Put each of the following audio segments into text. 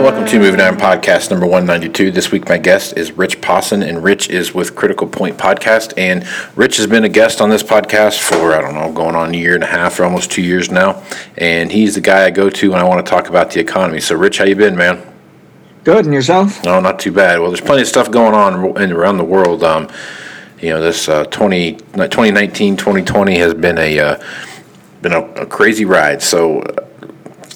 Welcome to Moving Iron Podcast number 192. This week my guest is Rich Possen and Rich is with Critical Point Podcast and Rich has been a guest on this podcast for I don't know going on a year and a half or almost 2 years now and he's the guy I go to when I want to talk about the economy. So Rich, how you been, man? Good, and yourself? No, not too bad. Well, there's plenty of stuff going on in, around the world. Um, you know, this uh, 20, 2019, 2020 has been a uh, been a, a crazy ride. So, uh,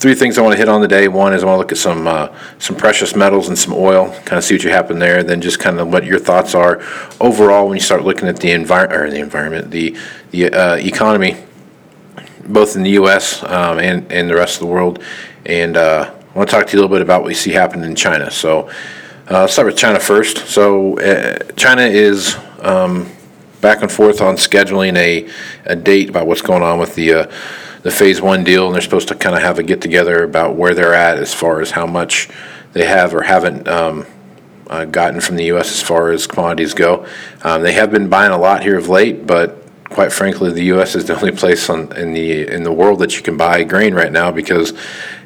three things I want to hit on today. One is I want to look at some uh, some precious metals and some oil, kind of see what you happened there. Then just kind of what your thoughts are overall when you start looking at the environment the environment, the the uh, economy, both in the U.S. Um, and and the rest of the world. And uh, I want to talk to you a little bit about what we see happening in China. So. Uh, let's start with China first. So, uh, China is um, back and forth on scheduling a, a date about what's going on with the uh, the phase one deal, and they're supposed to kind of have a get together about where they're at as far as how much they have or haven't um, uh, gotten from the U.S. as far as commodities go. Um, they have been buying a lot here of late, but quite frankly, the U.S. is the only place on, in the in the world that you can buy grain right now. Because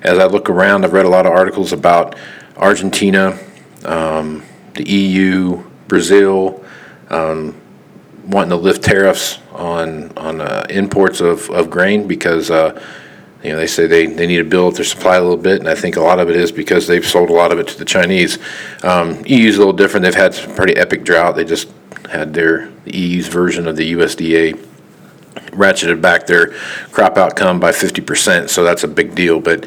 as I look around, I've read a lot of articles about Argentina, um, the EU, Brazil, um, wanting to lift tariffs on on uh, imports of, of grain because uh, you know they say they, they need to build up their supply a little bit, and I think a lot of it is because they've sold a lot of it to the Chinese. Um, EU's a little different; they've had some pretty epic drought. They just had their the EU's version of the USDA ratcheted back their crop outcome by 50%, so that's a big deal. But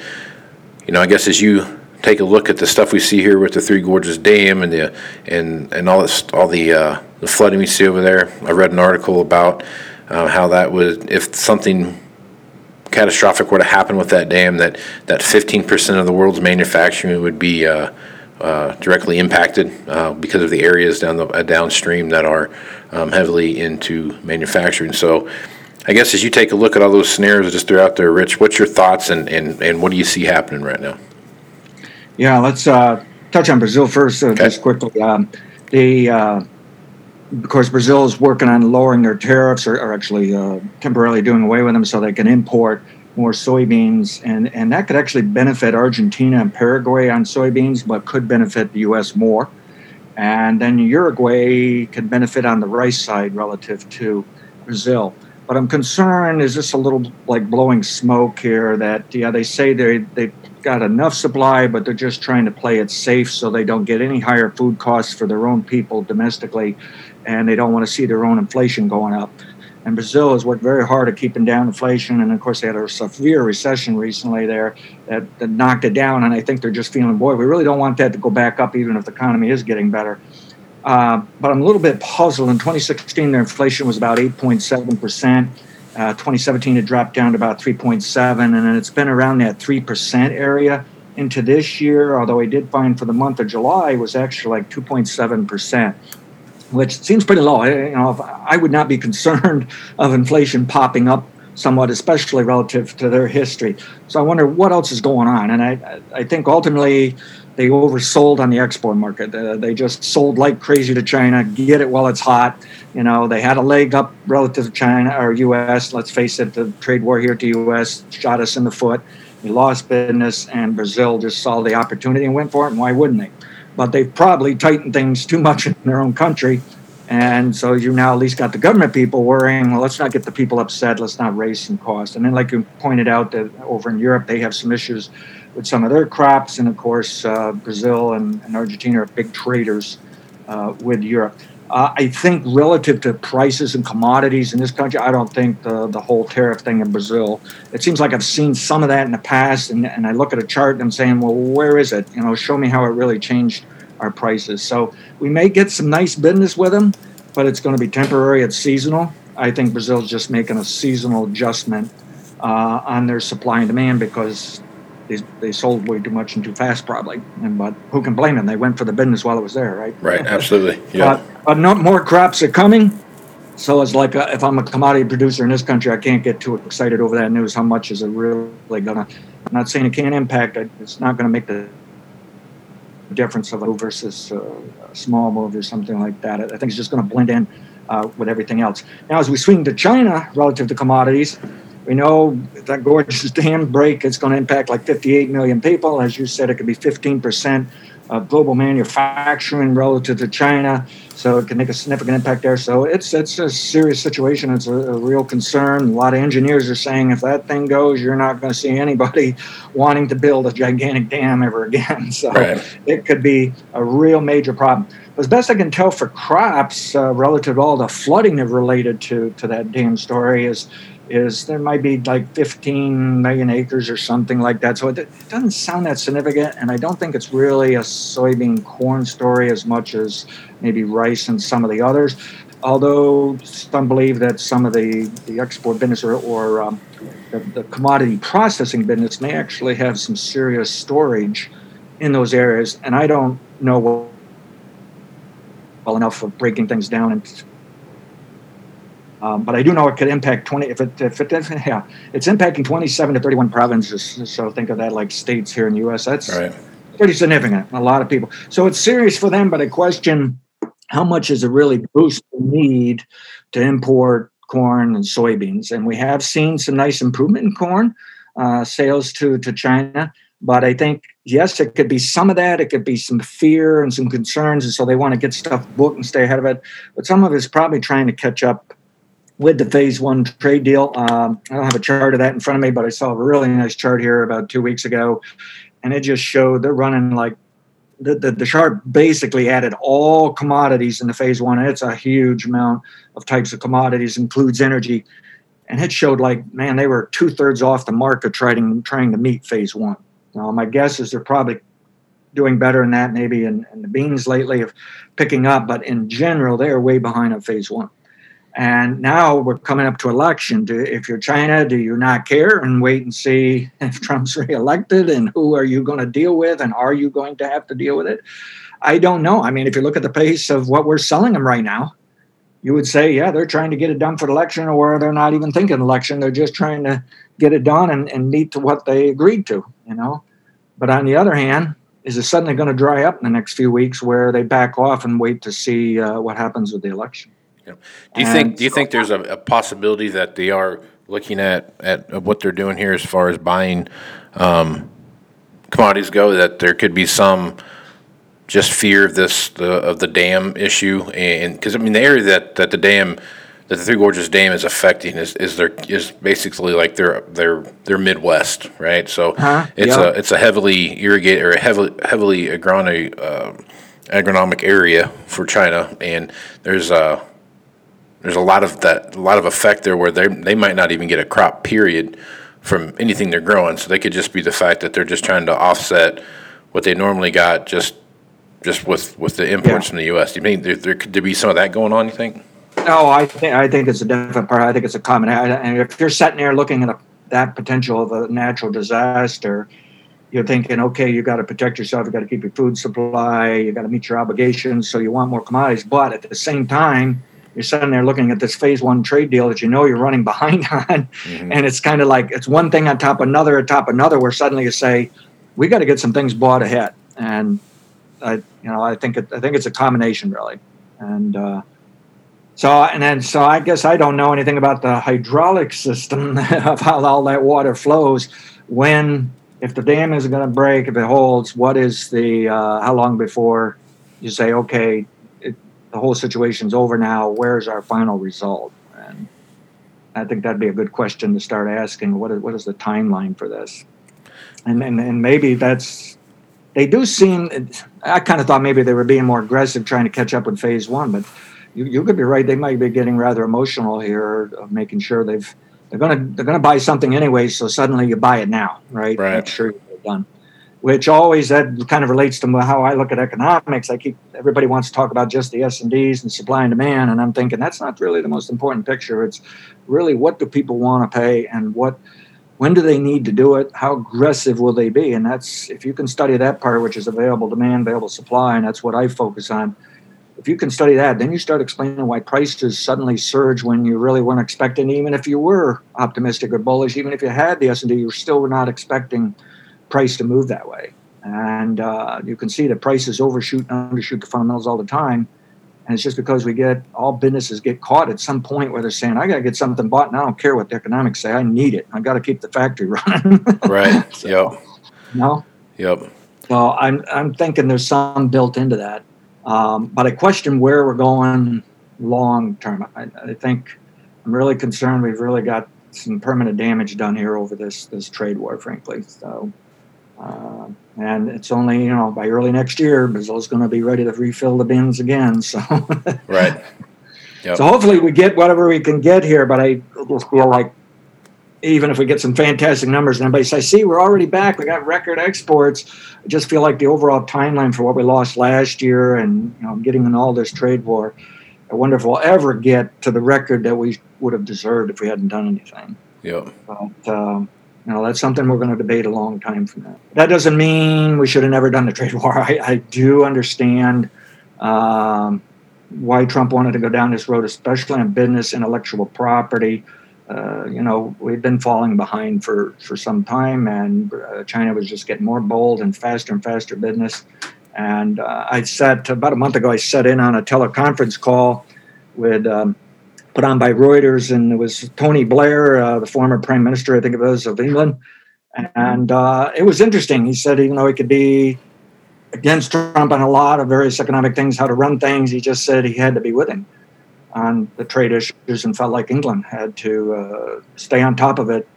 you know, I guess as you take a look at the stuff we see here with the Three Gorges Dam and the and and all this all the uh, the flooding we see over there. I read an article about uh, how that would if something catastrophic were to happen with that dam, that that 15% of the world's manufacturing would be uh, uh, directly impacted uh, because of the areas down the uh, downstream that are um, heavily into manufacturing. So. I guess as you take a look at all those scenarios just threw out there, Rich, what's your thoughts and, and, and what do you see happening right now? Yeah, let's uh, touch on Brazil first, uh, Okay. just quickly. Um, the uh, of course, Brazil is working on lowering their tariffs, or, or actually uh, temporarily doing away with them, so they can import more soybeans, and and that could actually benefit Argentina and Paraguay on soybeans, but could benefit the U.S. more. And then Uruguay could benefit on the rice side relative to Brazil. But I'm concerned is this a little like blowing smoke here that yeah they say they they got enough supply but they're just trying to play it safe so they don't get any higher food costs for their own people domestically and they don't want to see their own inflation going up. And Brazil has worked very hard at keeping down inflation and of course they had a severe recession recently there that, that knocked it down and I think they're just feeling boy we really don't want that to go back up even if the economy is getting better. Uh, but I'm a little bit puzzled. In 2016, their inflation was about 8.7%. Uh, 2017, it dropped down to about 3.7, and then it's been around that 3% area into this year. Although I did find for the month of July was actually like 2.7%, which seems pretty low. I- You know, I would not be concerned of inflation popping up somewhat, especially relative to their history. So I wonder what else is going on, and I I think ultimately they oversold on the export market. Uh, they just sold like crazy to China. Get it while it's hot. You know, they had a leg up relative to China or U.S. Let's face it, the trade war here to U.S. shot us in the foot. We lost business, and Brazil just saw the opportunity and went for it. And why wouldn't they? But they've probably tightened things too much in their own country. And so you now at least got the government people worrying, well, let's not get the people upset. Let's not raise some cost. And then, like you pointed out, that over in Europe, they have some issues with some of their crops. And of course, uh, Brazil and, and Argentina are big traders uh, with Europe. Uh, I think relative to prices and commodities in this country, I don't think the, the whole tariff thing in Brazil. It seems like I've seen some of that in the past, and, and I look at a chart and I'm saying, well, where is it? You know, show me how it really changed our prices. So we may get some nice business with them, but it's going to be temporary. It's seasonal. I think Brazil's just making a seasonal adjustment uh, on their supply and demand because they, they sold way too much and too fast, probably. And but who can blame them? They went for the business while it was there, right? Right. Absolutely. Yeah. But, but no more crops are coming. So it's like uh, if I'm a commodity producer in this country, I can't get too excited over that news. How much is it really gonna? I'm not saying it can't impact. It's not going to make the difference of a versus uh, a small move or something like that. I think it's just going to blend in uh, with everything else. Now, as we swing to China relative to commodities, we know that Gorges dam break is going to impact like 58 million people. As you said, it could be 15 percent of global manufacturing relative to China, so it can make a significant impact there. So it's it's a serious situation. It's a, a real concern. A lot of engineers are saying if that thing goes, you're not going to see anybody wanting to build a gigantic dam ever again. So Right. it could be a real major problem. As best I can tell for crops, uh, relative to all the flooding that related to to that dam story is is there might be like 15 million acres or something like that. So it, doesn't sound that significant, and I don't think it's really a soybean corn story as much as maybe rice and some of the others. Although some believe that some of the, the export business or, or um, the, the commodity processing business may actually have some serious storage in those areas, and I don't know well, well enough of breaking things down and um, but I do know it could impact 20, if it, if it, yeah, it's impacting 27 to 31 provinces. So think of that like states here in the US. That's Right. pretty significant. A lot of people. So it's serious for them, but I question how much is it really boost the need to import corn and soybeans? And we have seen some nice improvement in corn uh, sales to, to China. But I think, yes, it could be some of that. It could be some fear and some concerns. And so they want to get stuff booked and stay ahead of it. But some of it's probably trying to catch up with the phase one trade deal. Um, I don't have a chart of that in front of me, but I saw a really nice chart here about two weeks ago. And it just showed they're running like the, the, the chart basically added all commodities in the phase one. And it's a huge amount of types of commodities, includes energy. And it showed like, man, they were two thirds off the mark of trying, trying to meet phase one. Now, my guess is they're probably doing better than that, maybe in, in the beans lately of picking up, but in general, they are way behind on phase one. And now we're coming up to election. Do, if you're China, do you not care and wait and see if Trump's reelected and who are you going to deal with and are you going to have to deal with it? I don't know. I mean, if you look at the pace of what we're selling them right now, you would say, yeah, they're trying to get it done for the election, or they're not even thinking election. They're just trying to get it done and, and meet to what they agreed to, you know. But on the other hand, is it suddenly going to dry up in the next few weeks where they back off and wait to see uh, what happens with the election? Do you think? Do you think there's a, a possibility that they are looking at, at at what they're doing here as far as buying um, commodities go? That there could be some just fear of this the, of the dam issue, and because I mean the area that, that the dam that the Three Gorges Dam is affecting is, is their is basically like their their their Midwest, right? So Huh? it's Yeah. a it's a heavily irrigated or a heavily heavily agroni, uh, agronomic area for China, and there's a there's a lot of that a lot of effect there where they they might not even get a crop period from anything they're growing. So they could just be the fact that they're just trying to offset what they normally got just just with with the imports Yeah. from the U.S. Do you mean there, there could there be some of that going on? You think? No, I think I think it's a different part. I think it's a common. And if you're sitting there looking at a, that potential of a natural disaster, you're thinking, okay, you got to protect yourself. You got to keep your food supply. You got to meet your obligations. So you want more commodities. But at the same time, you're sitting there looking at this phase one trade deal that you know you're running behind on, and it's kind of like it's one thing on top of another, on top of another. Where suddenly you say, we got to get some things bought ahead. And I, you know, I think it, I think it's a combination really, and. Uh, so and then so I guess I don't know anything about the hydraulic system of how all that water flows. When if the dam is going to break, if it holds, what is the uh, how long before you say okay, the whole situation's over now? Where's our final result? And I think that'd be a good question to start asking. What is what is the timeline for this? And and, and maybe that's they do seem. I kind of thought maybe they were being more aggressive, trying to catch up with phase one, but you, you could be right. They might be getting rather emotional here of making sure they've they're gonna they're gonna buy something anyway. So suddenly you buy it now, right? Right. Make sure you get it done. Which always that kind of relates to how I look at economics. I keep everybody wants to talk about just the S and D's and supply and demand, and I'm thinking that's not really the most important picture. It's really what do people want to pay and what when do they need to do it? How aggressive will they be? And that's if you can study that part, which is available demand, available supply, and that's what I focus on. If you can study that, then you start explaining why prices suddenly surge when you really weren't expecting. Even if you were optimistic or bullish, even if you had the S and D, you still were not expecting price to move that way. And uh, you can see that prices overshoot and undershoot the fundamentals all the time. And it's just because we get all businesses get caught at some point where they're saying, I got to get something bought and I don't care what the economics say. I need it. I got to keep the factory running. right. so, yep. No. Yep. So I'm, I'm thinking there's some built into that. Um, but I question where we're going long term. I, I think I'm really concerned we've really got some permanent damage done here over this this trade war, frankly. So uh, and it's only you know by early next year Brazil's going to be ready to refill the bins again. So right. Yep. So hopefully we get whatever we can get here. But I just feel like even if we get some fantastic numbers and everybody says, "See, we're already back. We got record exports." I just feel like the overall timeline for what we lost last year and you know getting in all this trade war. I wonder if we'll ever get to the record that we would have deserved if we hadn't done anything. Yeah. But um, know, that's something we're going to debate a long time from now. That doesn't mean we should have never done the trade war. I, I do understand um, why Trump wanted to go down this road, especially on business, intellectual property. Uh, you know, we've been falling behind for, for some time, and uh, China was just getting more bold and faster and faster business. And uh, I sat about a month ago. I sat in on a teleconference call with um, put on by Reuters, and it was Tony Blair, uh, the former prime minister, I think it was, of England. And uh, it was interesting. He said, even though he could be against Trump on a lot of various economic things, how to run things, he just said he had to be with him on the trade issues and felt like England had to uh, stay on top of it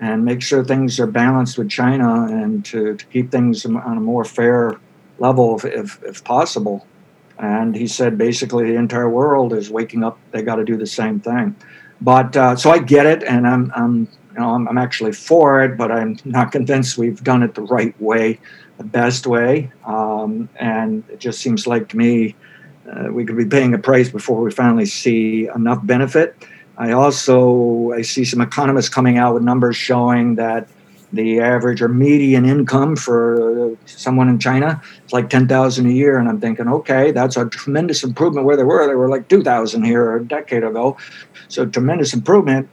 and make sure things are balanced with China and to, to keep things on a more fair level if, if, if possible. And he said basically the entire world is waking up. They got to do the same thing. But uh, so I get it, and I'm, I'm you know I'm, I'm, actually for it, but I'm not convinced we've done it the right way, the best way. Um, and it just seems like to me uh, we could be paying a price before we finally see enough benefit. I also I see some economists coming out with numbers showing that the average or median income for someone in China is like 10,000 a year. And I'm thinking, okay, that's a tremendous improvement where they were. They were like 2,000 here a decade ago. So tremendous improvement.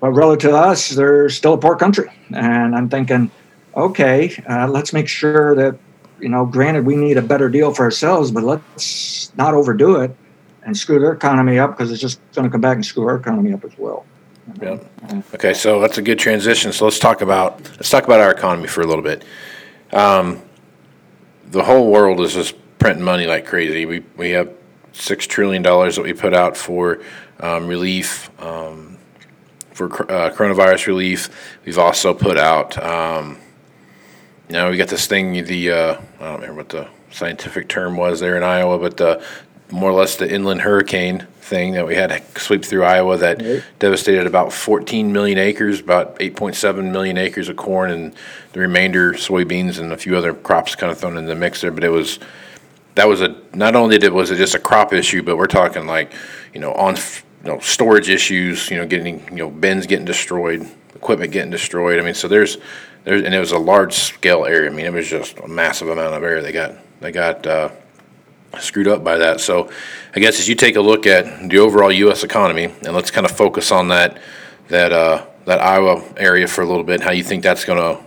But relative to us, they're still a poor country. And I'm thinking, okay, uh, let's make sure that, you know, granted, we need a better deal for ourselves, but let's not overdo it and screw their economy up because it's just going to come back and screw our economy up as well. Yeah. Okay, so that's a good transition. So let's talk about let's talk about our economy for a little bit. Um, the whole world is just printing money like crazy. We we have six trillion dollars that we put out for um, relief um, for uh, coronavirus relief. We've also put out. Um, you know, we got this thing. The uh, I don't remember what the scientific term was there in Iowa, but the more or less the inland hurricane thing that we had sweep through Iowa that right. devastated about 14 million acres, about 8.7 million acres of corn, and the remainder soybeans and a few other crops kind of thrown in the mix there. But it was that was a not only did it was it just a crop issue, but we're talking like you know on you know storage issues, you know getting you know bins getting destroyed, equipment getting destroyed. I mean, so there's there's and it was a large scale area. I mean, it was just a massive amount of area they got they got. Uh, screwed up by that. So, I guess as you take a look at the overall U.S. economy, and let's kind of focus on that that uh, that Iowa area for a little bit, how you think that's going to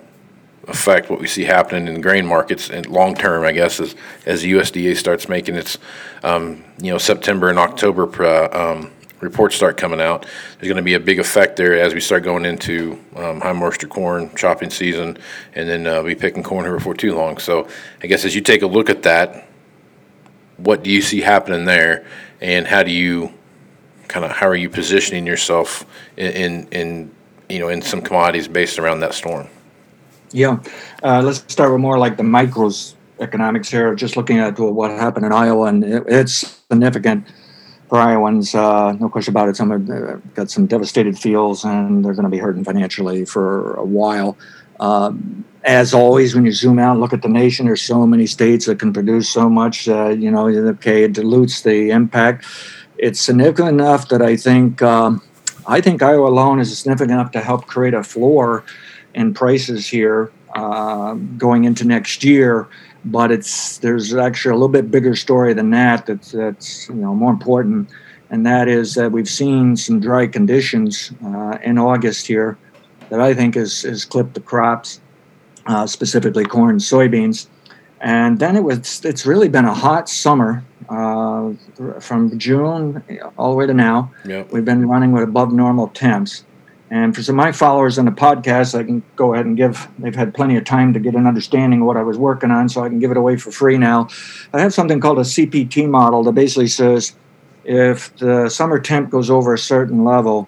affect what we see happening in the grain markets and long term, I guess, as as the USDA starts making its um, you know September and October uh, um, reports start coming out. There's going to be a big effect there as we start going into um, high moisture corn chopping season, and then uh, be picking corn here before too long. So, I guess as you take a look at that what do you see happening there, and how do you kind of how are you positioning yourself in, in, in you know in some commodities based around that storm? Yeah, uh, let's start with more like the micros economics here. Just looking at what happened in Iowa, and it, it's significant for Iowans. Uh, no question about it. Some have uh, got some devastated fields, and they're going to be hurting financially for a while. Um, as always, when you zoom out and look at the nation, there's so many states that can produce so much. Uh, you know, okay, it dilutes the impact. It's significant enough that I think um, I think Iowa alone is significant enough to help create a floor in prices here uh, going into next year. But it's there's actually a little bit bigger story than that. That's that's you know more important, and that is that we've seen some dry conditions uh, in August here that I think has has clipped the crops, uh, specifically corn soybeans. And then it was it's really been a hot summer uh, from June all the way to now. Yep. We've been running with above normal temps. And for some of my followers on the podcast, I can go ahead and give, they've had plenty of time to get an understanding of what I was working on, so I can give it away for free now. I have something called a CPT model that basically says if the summer temp goes over a certain level,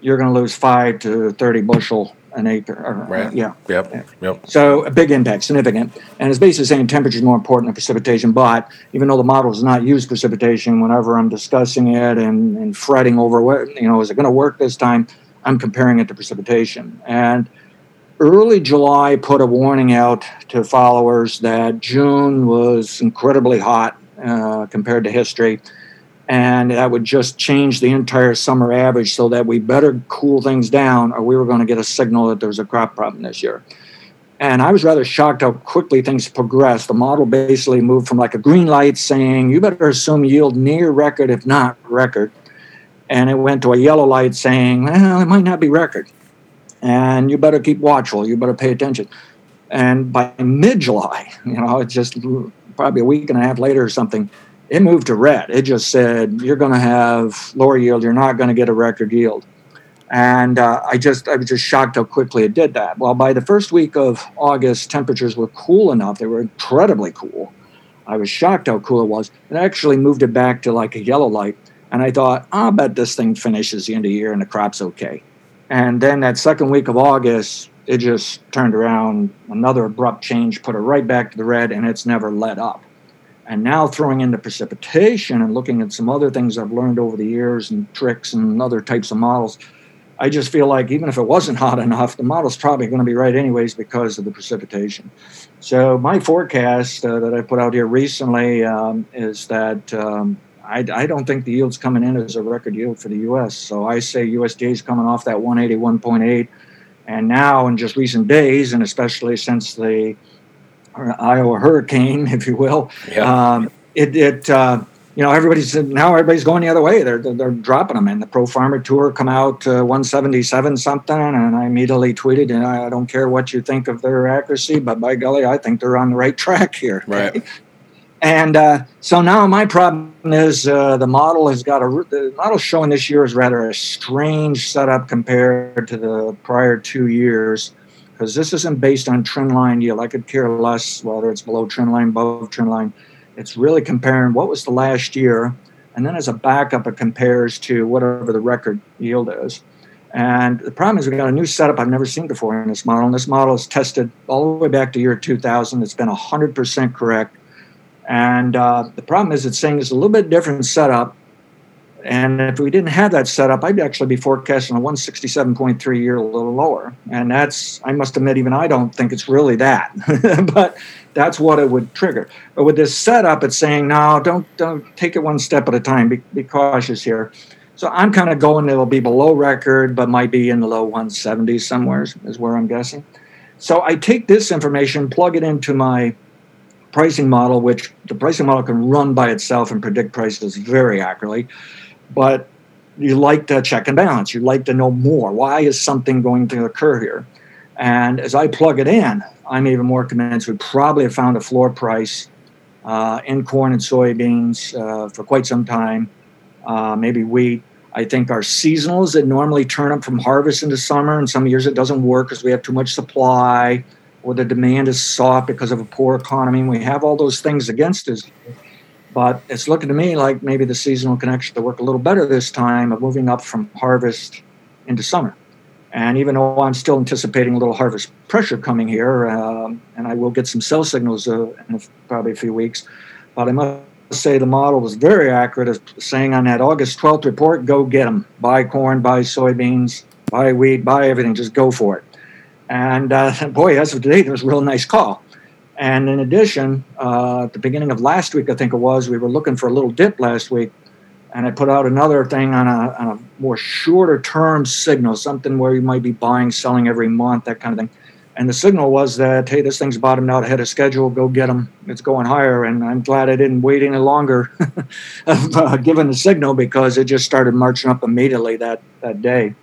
you're going to lose five to 30 bushel an acre. Or, Right. Yeah. Yep. Yep. So a big impact, significant. And it's basically saying temperature is more important than precipitation. But even though the model does not use precipitation, whenever I'm discussing it and, and fretting over what, you know, is it going to work this time, I'm comparing it to precipitation. And early July put a warning out to followers that June was incredibly hot uh, compared to history. And that would just change the entire summer average so that we better cool things down or we were going to get a signal that there was a crop problem this year. And I was rather shocked how quickly things progressed. The model basically moved from like a green light saying, you better assume yield near record, if not record. And it went to a yellow light saying, well, it might not be record. And you better keep watchful. You better pay attention. And by mid July, you know, it's just probably a week and a half later or something, it moved to red. It just said, you're going to have lower yield. You're not going to get a record yield and uh, I just I was just shocked how quickly it did that. Well, by the first week of August, temperatures were cool enough; they were incredibly cool. I was shocked how cool it was. It actually moved it back to like a yellow light, and I thought, I'll bet this thing finishes the end of the year and the crop's okay. And then that second week of August, it just turned around, another abrupt change, put it right back to the red, and it's never let up. And now throwing in the precipitation and looking at some other things I've learned over the years and tricks and other types of models, I just feel like even if it wasn't hot enough, the model's probably going to be right anyways because of the precipitation. So my forecast uh, that I put out here recently um, is that um, I, I, don't think the yield's coming in as a record yield for the U.S. So I say USDA is coming off that 181.8, and now in just recent days, and especially since the Iowa hurricane, if you will, Yeah. um, it, it uh, you know, everybody's now everybody's going the other way. They're they're, dropping them. And the Pro Farmer Tour come out uh, 177 something, and I immediately tweeted, and I, I don't care what you think of their accuracy, but by golly, I think they're on the right track here. Right. And uh, so now my problem is uh, the model has got a the model showing this year is rather a strange setup compared to the prior two years because this isn't based on trend line yield. I could care less whether it's below trend line, above trend line. It's really comparing what was the last year, and then as a backup, it compares to whatever the record yield is. And the problem is, we've got a new setup I've never seen before in this model. And this model is tested all the way back to year 2000. It's been 100% correct. And uh, the problem is, it's saying it's a little bit different setup. And if we didn't have that setup, I'd actually be forecasting a 167.3 year a little lower. And that's, I must admit, even I don't think it's really that. but that's what it would trigger. But with this setup, it's saying, no, don't, don't take it one step at a time. Be, be cautious here. So I'm kind of going, it'll be below record, but might be in the low 170s somewhere, is where I'm guessing. So I take this information, plug it into my pricing model, which the pricing model can run by itself and predict prices very accurately. But you like to check and balance. You like to know more. Why is something going to occur here? And as I plug it in, I'm even more convinced we probably have found a floor price uh, in corn and soybeans uh, for quite some time, uh, maybe wheat. I think our seasonals that normally turn up from harvest into summer, and some years it doesn't work because we have too much supply or the demand is soft because of a poor economy. And we have all those things against us. But it's looking to me like maybe the seasonal can actually work a little better this time of moving up from harvest into summer. And even though I'm still anticipating a little harvest pressure coming here, um, and I will get some sell signals uh, in probably a few weeks, but I must say the model was very accurate, as saying on that August 12th report, go get them. Buy corn, buy soybeans, buy wheat, buy everything, just go for it. And uh, boy, as of today, there was a real nice call. And in addition, uh, at the beginning of last week, I think it was, we were looking for a little dip last week. And I put out another thing on a, on a more shorter term signal, something where you might be buying, selling every month, that kind of thing. And the signal was that, hey, this thing's bottomed out ahead of schedule. Go get them. It's going higher. And I'm glad I didn't wait any longer, uh, given the signal, because it just started marching up immediately that, that day.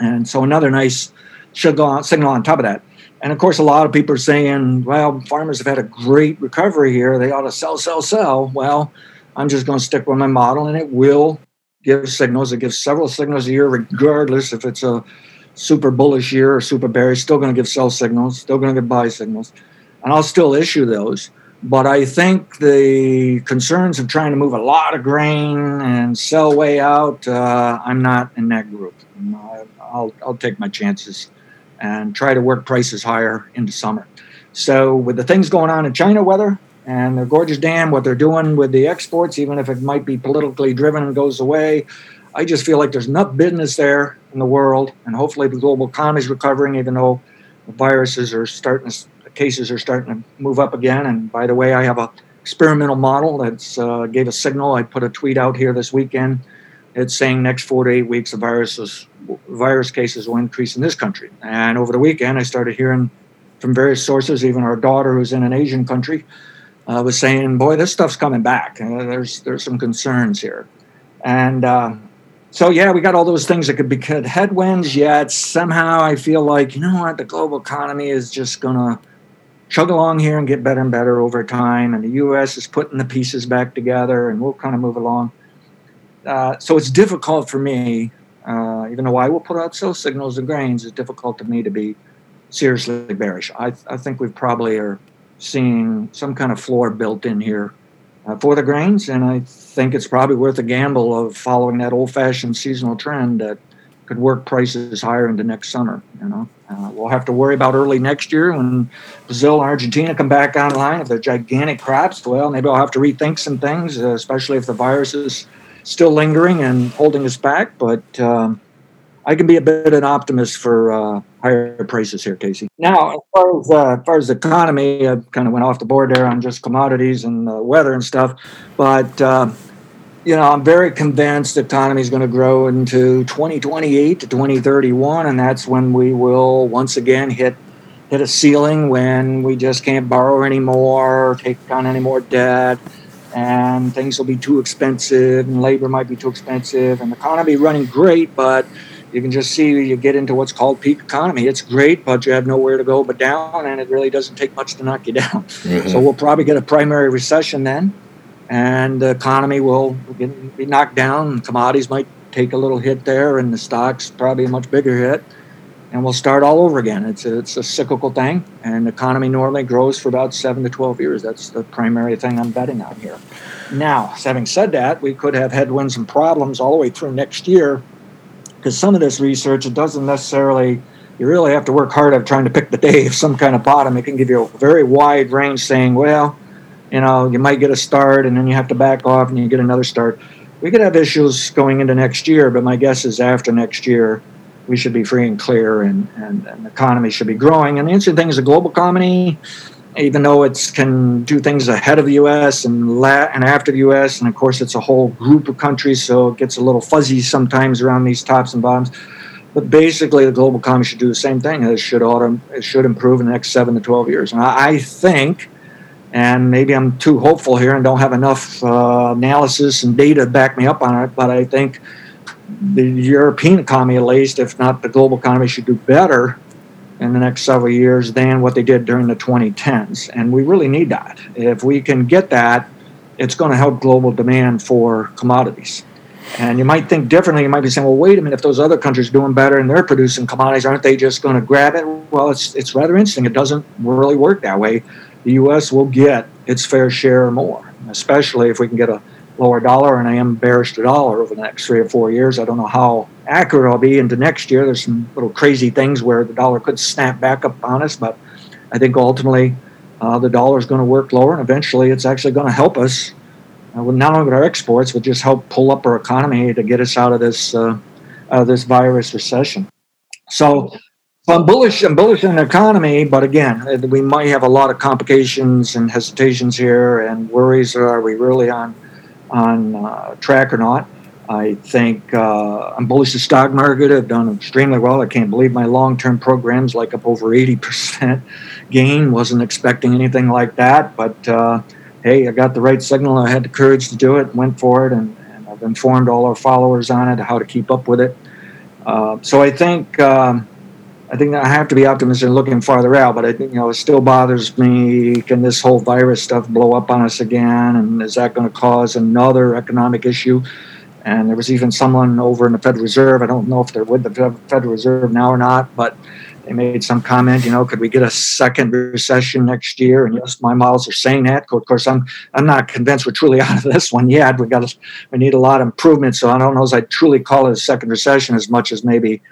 And so another nice signal on top of that. And of course, a lot of people are saying, well, farmers have had a great recovery here. They ought to sell, sell, sell. Well, I'm just going to stick with my model, and it will give signals. It gives several signals a year, regardless if it's a super bullish year or super bearish. Still going to give sell signals. Still going to give buy signals, and I'll still issue those. But I think the concerns of trying to move a lot of grain and sell way out, uh, I'm not in that group. I'll, I'll take my chances and try to work prices higher into summer. So, with the things going on in China weather and the Gorges dam, what they're doing with the exports, even if it might be politically driven and goes away, I just feel like there's enough business there in the world, and hopefully the global economy is recovering, even though the viruses are starting to, cases are starting to move up again. And by the way, I have a experimental model that uh, gave a signal. I put a tweet out here this weekend it's saying next four to eight weeks the viruses, virus cases will increase in this country. And over the weekend, I started hearing from various sources, even our daughter who's in an Asian country, uh, was saying, "Boy, this stuff's coming back. Uh, there's there's some concerns here." And uh, so, yeah, we got all those things that could be headwinds. Yet somehow I feel like you know what, the global economy is just gonna chug along here and get better and better over time. And the U.S. is putting the pieces back together, and we'll kind of move along. Uh, so it's difficult for me, uh, even though I will put out sell signals and grains, it's difficult to me to be seriously bearish. I, I think we probably are seeing some kind of floor built in here uh, for the grains, and I think it's probably worth a gamble of following that old-fashioned seasonal trend that could work prices higher into next summer. You know, uh, we'll have to worry about early next year when Brazil and Argentina come back online. If they're gigantic crops, well, maybe I'll have to rethink some things, especially if the virus is still lingering and holding us back, but um, I can be a bit of an optimist for uh, higher prices here, Casey. Now, as far as, uh, as far as the economy, I kind of went off the board there on just commodities and uh, weather and stuff, but uh, you know, I'm very convinced the economy is going to grow into 2028 to 2031, and that's when we will once again hit hit a ceiling when we just can't borrow anymore, take on any more debt and things will be too expensive and labor might be too expensive and the economy running great but you can just see you get into what's called peak economy. It's great but you have nowhere to go but down and it really doesn't take much to knock you down. Mm-hmm. so we'll probably get a primary recession then and the economy will be knocked down. Commodities might take a little hit there and the stocks probably a much bigger hit and we'll start all over again. It's a, it's a cyclical thing, and the economy normally grows for about seven to 12 years. That's the primary thing I'm betting on here. Now, having said that, we could have headwinds and problems all the way through next year because some of this research, it doesn't necessarily, you really have to work hard at trying to pick the day of some kind of bottom. It can give you a very wide range saying, well, you know, you might get a start and then you have to back off and you get another start. We could have issues going into next year, but my guess is after next year, we should be free and clear and, and, and the economy should be growing. And the interesting thing is the global economy, even though it can do things ahead of the U.S. and la- and after the U.S. and of course it's a whole group of countries, so it gets a little fuzzy sometimes around these tops and bottoms. But basically, the global economy should do the same thing. It should auto, it should improve in the next seven to twelve years. And I, I think, and maybe I'm too hopeful here and don't have enough uh, analysis and data to back me up on it, but I think the European economy, at least, if not the global economy, should do better in the next several years than what they did during the 2010s. And we really need that. If we can get that, it's going to help global demand for commodities. And you might think differently. You might be saying, well, wait a minute, if those other countries are doing better and they're producing commodities, aren't they just going to grab it? Well, it's, it's rather interesting. It doesn't really work that way. The U.S. will get its fair share or more, especially if we can get a lower dollar, and I am bearish the dollar over the next three or four years. I don't know how accurate I'll be into next year. There's some little crazy things where the dollar could snap back up on us, but I think ultimately uh, the dollar is going to work lower, and eventually it's actually going to help us uh, not only with our exports, but just help pull up our economy to get us out of this uh, out of this virus recession. So. I'm bullish. I'm bullish on the economy, but again, we might have a lot of complications and hesitations here, and worries. Are we really on on uh, track or not. I think uh, I'm bullish the stock market. I've done extremely well. I can't believe my long-term programs like up over 80% gain. Wasn't expecting anything like that, but uh, hey, I got the right signal. I had the courage to do it, went for it, and, and I've informed all our followers on it how to keep up with it. Uh, so I think um, I think I have to be optimistic looking farther out, but I think you know it still bothers me. Can this whole virus stuff blow up on us again, and is that going to cause another economic issue? And there was even someone over in the Federal Reserve. I don't know if they're with the Federal Reserve now or not, but they made some comment. You know, could we get a second recession next year? And yes, my models are saying that. Of course, I'm I'm not convinced we're truly out of this one yet. We got we need a lot of improvement. So I don't know as I truly call it a second recession as much as maybe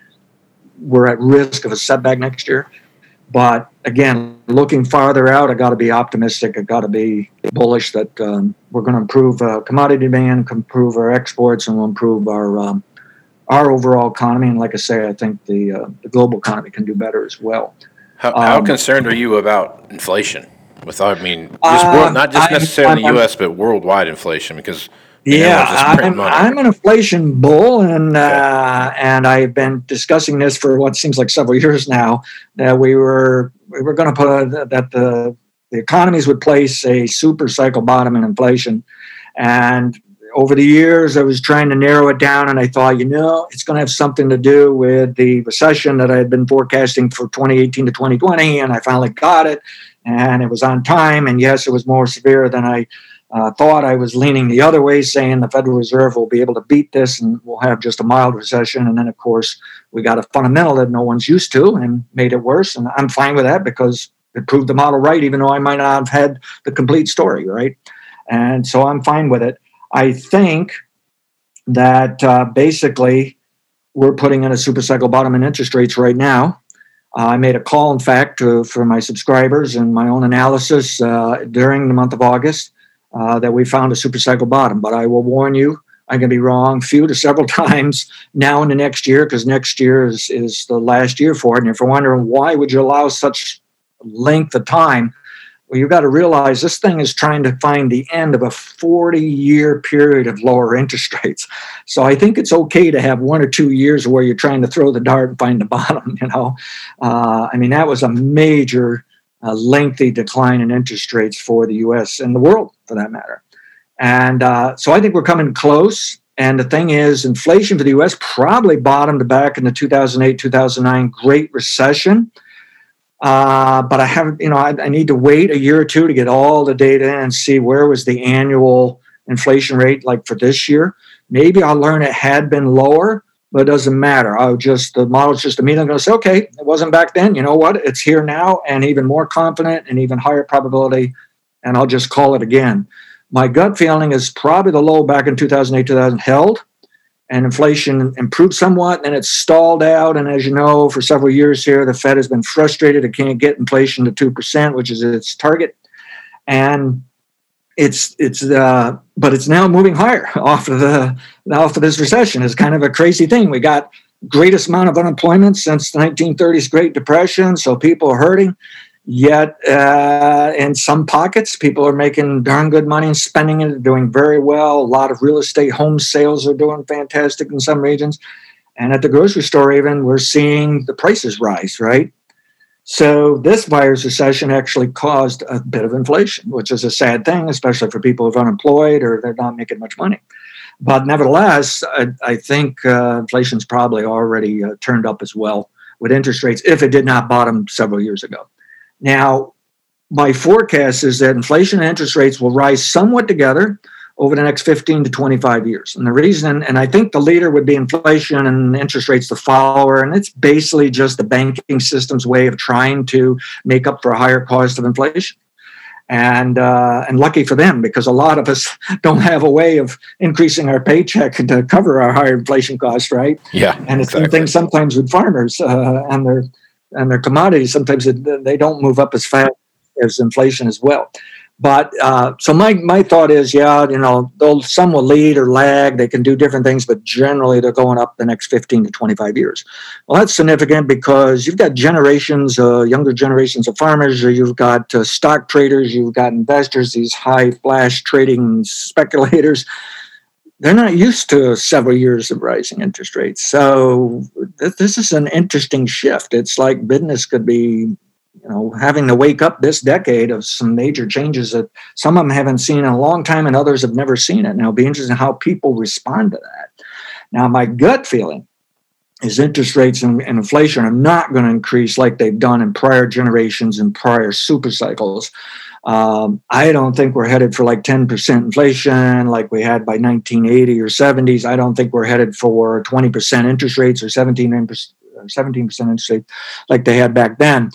we're at risk of a setback next year. But again, looking farther out, I got to be optimistic. I got to be bullish that um, we're going to improve uh, commodity demand, improve our exports, and we'll improve our um, our overall economy. And like I say, I think the uh, the global economy can do better as well. How, how um, concerned are you about inflation? With I mean, just uh, world, not just necessarily the U.S., but worldwide inflation, because yeah, I'm, I'm, an inflation bull, and uh, and I've been discussing this for what seems like several years now. That we were we were going to put that the the economies would place a super cycle bottom in inflation, and over the years I was trying to narrow it down, and I thought, you know, it's going to have something to do with the recession that I had been forecasting for 2018 to 2020, and I finally got it, and it was on time, and yes, it was more severe than I uh, thought I was leaning the other way, saying the Federal Reserve will be able to beat this and we'll have just a mild recession. And then, of course, we got a fundamental that no one's used to and made it worse. And I'm fine with that because it proved the model right, even though I might not have had the complete story, right? And so I'm fine with it. I think that uh, basically we're putting in a super cycle bottom in interest rates right now. Uh, I made a call, in fact, to, for my subscribers and my own analysis uh, during the month of August uh, that we found a super cycle bottom. But I will warn you, I'm going to be wrong few to several times now in the next year because next year is, is the last year for it. And if you're wondering why would you allow such length of time, well, you've got to realize this thing is trying to find the end of a 40 year period of lower interest rates. So I think it's okay to have one or two years where you're trying to throw the dart and find the bottom. You know, uh, I mean, that was a major a lengthy decline in interest rates for the US and the world for that matter. And uh, so I think we're coming close. And the thing is, inflation for the US probably bottomed back in the 2008 2009 Great Recession. Uh, but I haven't, you know, I, I, need to wait a year or two to get all the data and see where was the annual inflation rate like for this year. Maybe I'll learn it had been lower, but it doesn't matter. I'll just the model's just immediately going to say, okay, it wasn't back then. You know what? It's here now, and even more confident and even higher probability, and I'll just call it again. My gut feeling is probably the low back in 2008, 2000 held, and inflation improved somewhat, and it's stalled out. And as you know, for several years here, the Fed has been frustrated. It can't get inflation to two percent, which is its target, and it's it's uh, but it's now moving higher off of the off of this recession. is kind of a crazy thing. We got greatest amount of unemployment since the 1930s Great Depression, so people are hurting. Yet, uh, in some pockets, people are making darn good money and spending it, doing very well. A lot of real estate home sales are doing fantastic in some regions. And at the grocery store, even, we're seeing the prices rise, right? So this virus recession actually caused a bit of inflation, which is a sad thing, especially for people who are unemployed or they're not making much money. But nevertheless, I, I think uh, inflation's probably already uh, turned up as well with interest rates if it did not bottom several years ago. Now, my forecast is that inflation and interest rates will rise somewhat together over the next 15 to 25 years. And the reason, and I think the leader would be inflation and interest rates the follower. And it's basically just the banking system's way of trying to make up for a higher cost of inflation. And uh, and lucky for them, because a lot of us don't have a way of increasing our paycheck to cover our higher inflation costs, right? Yeah, and it's exactly. things sometimes with farmers uh, and their and their commodities. Sometimes it, they don't move up as fast as inflation as well. But uh, so my my thought is, yeah, you know, they'll some will lead or lag. They can do different things, but generally they're going up the next fifteen to twenty five years. Well, that's significant because you've got generations, uh, younger generations of farmers. You've got uh, stock traders. You've got investors. These high flash trading speculators. they're not used to several years of rising interest rates. So th- this is an interesting shift. It's like business could be, you know, having to wake up this decade of some major changes that some of them haven't seen in a long time and others have never seen it. Now it'll be interesting how people respond to that. Now my gut feeling is interest rates and, inflation are not going to increase like they've done in prior generations and prior super cycles. Um, I don't think we're headed for like 10% inflation like we had by 1980 or 70s. I don't think we're headed for 20% interest rates or 17, 17% interest rates like they had back then.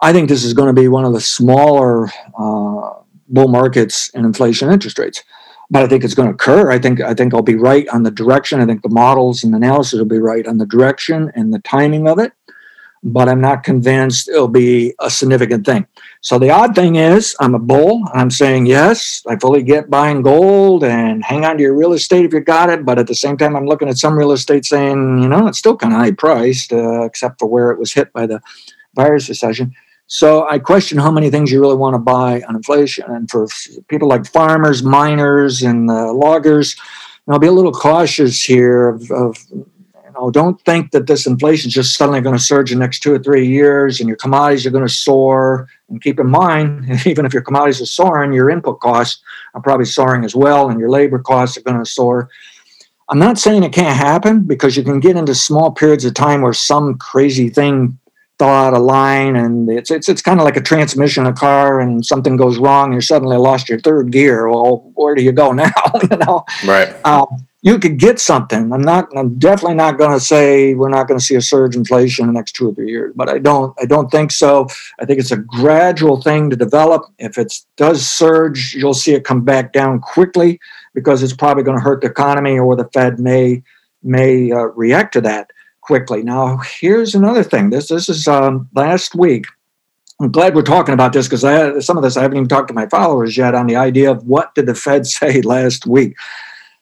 I think this is going to be one of the smaller uh, bull markets in inflation interest rates. But I think it's going to occur. I think I think I'll be right on the direction. I think the models and analysis will be right on the direction and the timing of it but I'm not convinced it'll be a significant thing. So the odd thing is, I'm a bull. I'm saying yes, I fully get buying gold and hang on to your real estate if you got it. But at the same time, I'm looking at some real estate saying, you know, it's still kind of high priced, uh, except for where it was hit by the virus recession. So I question how many things you really want to buy on inflation. And for people like farmers, miners, and uh, loggers, I'll be a little cautious here of, of know, don't think that this inflation is just suddenly going to surge in the next two or three years and your commodities are going to soar. And keep in mind, even if your commodities are soaring, your input costs are probably soaring as well, and your labor costs are going to soar. I'm not saying it can't happen because you can get into small periods of time where some crazy thing thought a line and it's it's it's kind of like a transmission in a car and something goes wrong and you suddenly lost your third gear. Well, where do you go now? you know, right? Um, you could get something. I'm not. I'm definitely not going to say we're not going to see a surge inflation in the next two or three years. But I don't. I don't think so. I think it's a gradual thing to develop. If it does surge, you'll see it come back down quickly because it's probably going to hurt the economy, or the Fed may may uh, react to that quickly. Now, here's another thing. This this is um, last week. I'm glad we're talking about this because some of this I haven't even talked to my followers yet on the idea of what did the Fed say last week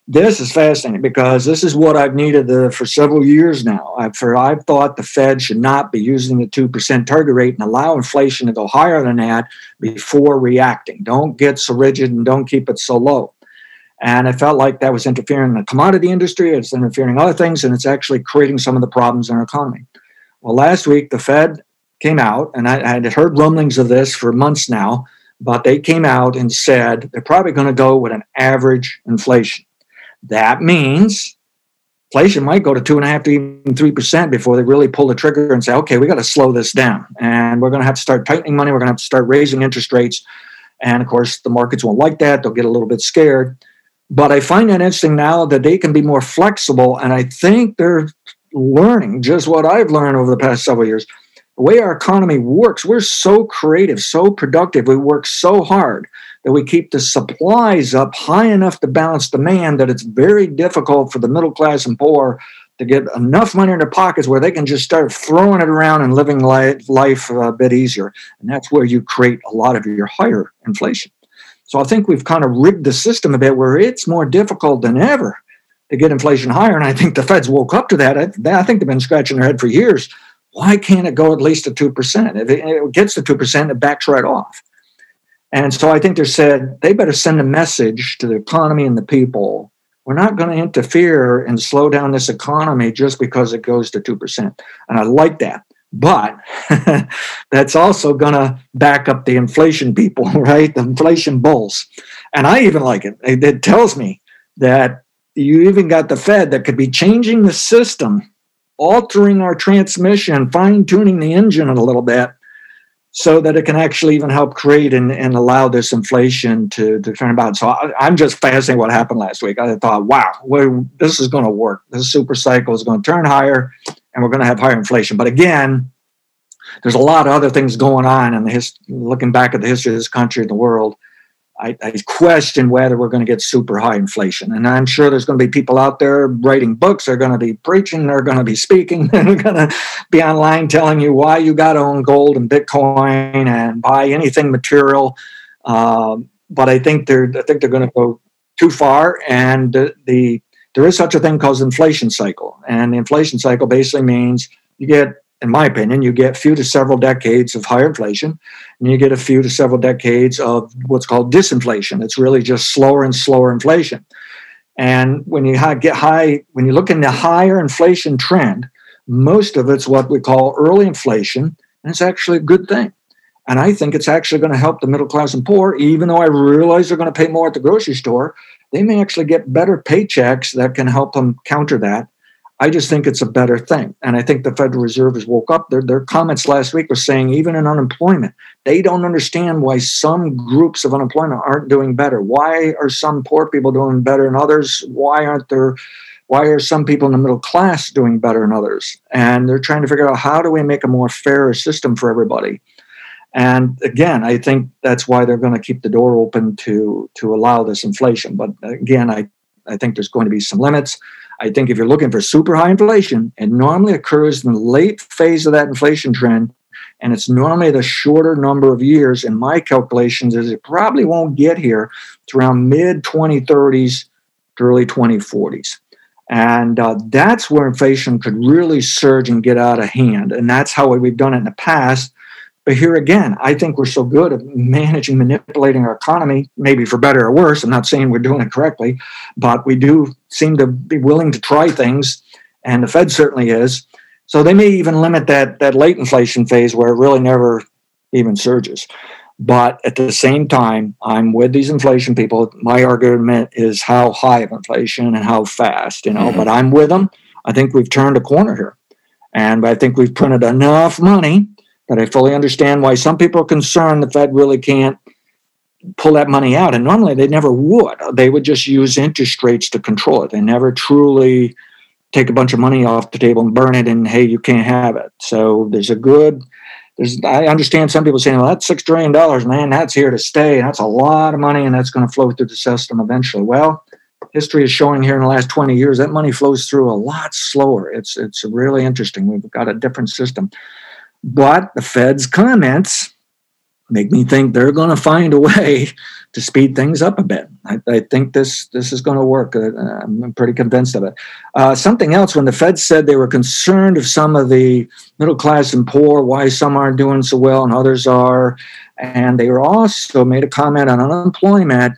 this is fascinating because this is what I've needed for several years now. I've, for, I've thought the Fed should not be using the 2% target rate and allow inflation to go higher than that before reacting. Don't get so rigid and don't keep it so low. And I felt like that was interfering in the commodity industry, it's interfering in other things, and it's actually creating some of the problems in our economy. Well, last week, the Fed came out, and I, I had heard rumblings of this for months now, but they came out and said they're probably going to go with an average inflation. That means inflation might go to two and a half to even three percent before they really pull the trigger and say, okay, we got to slow this down. And we're going to have to start tightening money. We're going to have to start raising interest rates. And of course, the markets won't like that. They'll get a little bit scared. But I find that interesting now that they can be more flexible. And I think they're learning just what I've learned over the past several years. The way our economy works, we're so creative, so productive. We work so hard that we keep the supplies up high enough to balance demand that it's very difficult for the middle class and poor to get enough money in their pockets where they can just start throwing it around and living life, life a bit easier. And that's where you create a lot of your higher inflation. So I think we've kind of rigged the system a bit where it's more difficult than ever to get inflation higher. And I think the Feds woke up to that. I, I think they've been scratching their head for years. Why can't it go at least to 2%? If it, it gets to 2%, it backs right off. And so I think they said they better send a message to the economy and the people. We're not going to interfere and slow down this economy just because it goes to 2%. And I like that. But that's also going to back up the inflation people, right? The inflation bulls. And I even like it. It tells me that you even got the Fed that could be changing the system, altering our transmission, fine tuning the engine a little bit so that it can actually even help create and, and allow this inflation to, to turn about. So I, am just fascinated what happened last week. I thought, wow, this is going to work. This super cycle is going to turn higher and we're going to have higher inflation. But again, there's a lot of other things going on in the his, looking back at the history of this country and the world I, I, question whether we're going to get super high inflation. And I'm sure there's going to be people out there writing books, they're going to be preaching, they're going to be speaking, they're going to be online telling you why you got to own gold and Bitcoin and buy anything material. Um, but I think they're I think they're going to go too far, and the there is such a thing called inflation cycle, and the inflation cycle basically means you get in my opinion, you get few to several decades of higher inflation, and you get a few to several decades of what's called disinflation. It's really just slower and slower inflation. And when you get high, when you look in the higher inflation trend, most of it's what we call early inflation, and it's actually a good thing. And I think it's actually going to help the middle class and poor, even though I realize they're going to pay more at the grocery store. They may actually get better paychecks that can help them counter that. I just think it's a better thing. And I think the Federal Reserve has woke up. Their, their comments last week were saying, even in unemployment, they don't understand why some groups of unemployment aren't doing better. Why are some poor people doing better than others? Why aren't there why are some people in the middle class doing better than others? And they're trying to figure out how do we make a more fairer system for everybody. And again, I think that's why they're going to keep the door open to to allow this inflation. But again, I, I think there's going to be some limits. I think if you're looking for super high inflation, it normally occurs in the late phase of that inflation trend. And it's normally the shorter number of years. In my calculations, is it probably won't get here to around mid 2030s to early 2040s. And uh, that's where inflation could really surge and get out of hand. And that's how we've done it in the past. But here again, I think we're so good at managing, manipulating our economy, maybe for better or worse. I'm not saying we're doing it correctly, but we do seem to be willing to try things, and the Fed certainly is. So they may even limit that that late inflation phase where it really never even surges. But at the same time, I'm with these inflation people. My argument is how high of inflation and how fast, you know, mm-hmm. but I'm with them. I think we've turned a corner here. And I think we've printed enough money that I fully understand why some people are concerned the Fed really can't pull that money out. And normally they never would. They would just use interest rates to control it. They never truly take a bunch of money off the table and burn it and hey, you can't have it. So there's a good there's I understand some people saying, well, that's six trillion dollars, man, that's here to stay. That's a lot of money and that's going to flow through the system eventually. Well, history is showing here in the last 20 years that money flows through a lot slower. It's it's really interesting. We've got a different system. But the Fed's comments make me think they're going to find a way to speed things up a bit. I, I think this this is going to work. Uh, I'm pretty convinced of it. Uh, something else, when the Fed said they were concerned of some of the middle class and poor, why some aren't doing so well and others are, and they were also made a comment on unemployment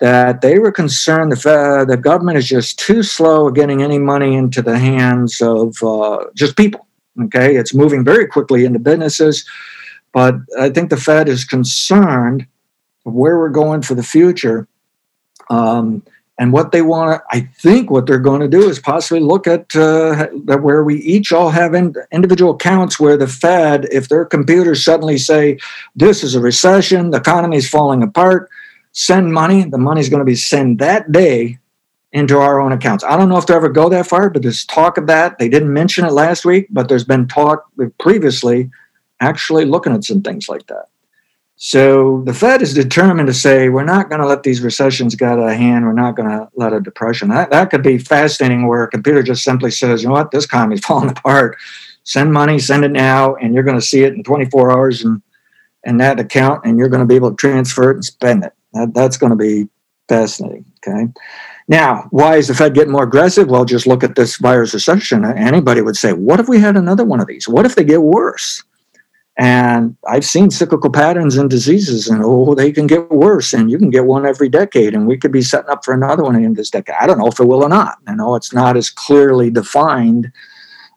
that they were concerned the Fed, the government is just too slow at getting any money into the hands of uh, just people. Okay, it's moving very quickly into businesses but I think the Fed is concerned where we're going for the future. Um, and what they want to, I think what they're going to do is possibly look at uh, where we each all have in, individual accounts where the Fed, if their computers suddenly say, this is a recession, the economy is falling apart, send money, the money is going to be sent that day into our own accounts. I don't know if they ever go that far, but there's talk of that. They didn't mention it last week, but there's been talk previously actually looking at some things like that. So the Fed is determined to say we're not going to let these recessions get out of hand. We're not going to let a depression. That, that could be fascinating, where a computer just simply says, "You know what? This economy's falling apart. Send money, send it now, and you're going to see it in 24 hours and in that account, and you're going to be able to transfer it and spend it." That, that's going to be fascinating. Okay. Now, why is the Fed getting more aggressive? Well, just look at this virus recession. Anybody would say, "What if we had another one of these? What if they get worse?" And I've seen cyclical patterns in diseases, and oh, they can get worse, and you can get one every decade, and we could be setting up for another one in this decade. I don't know if it will or not. You know it's not as clearly defined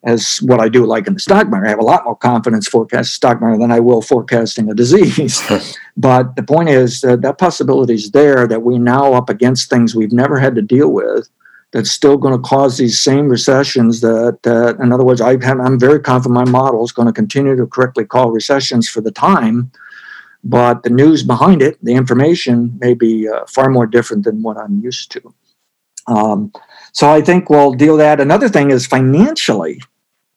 as what I do, like in the stock market. I have a lot more confidence forecasting stock market than I will forecasting a disease. but the point is that that possibility is there that we now up against things we've never had to deal with that's still going to cause these same recessions that, uh, in other words, I am very confident my model is going to continue to correctly call recessions for the time, but the news behind it, the information may be uh, far more different than what I'm used to. Um, so I think we'll deal that. Another thing is financially,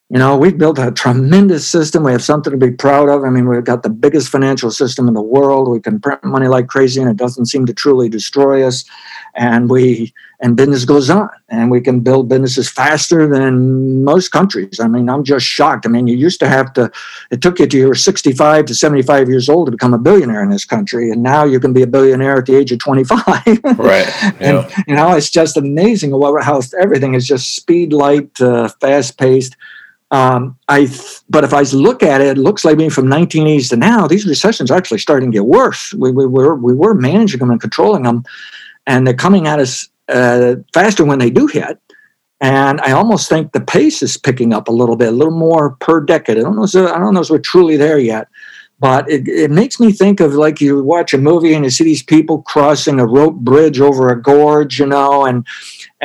you know, we've built a tremendous system. We have something to be proud of. I mean, we've got the biggest financial system in the world. We can print money like crazy and it doesn't seem to truly destroy us. And we and business goes on and we can build businesses faster than most countries i mean i'm just shocked i mean you used to have to it took you to you were 65 to 75 years old to become a billionaire in this country and now you can be a billionaire at the age of 25 right yeah. and you know it's just amazing how everything is just speed light uh, fast paced um, I, but if I look at it, it looks like maybe from 1980s to now, these recessions are actually starting to get worse. We, we were we were managing them and controlling them, and they're coming at us uh, faster when they do hit. And I almost think the pace is picking up a little bit, a little more per decade. I don't know. If, I don't know if we're truly there yet, but it, it makes me think of like you watch a movie and you see these people crossing a rope bridge over a gorge, you know, and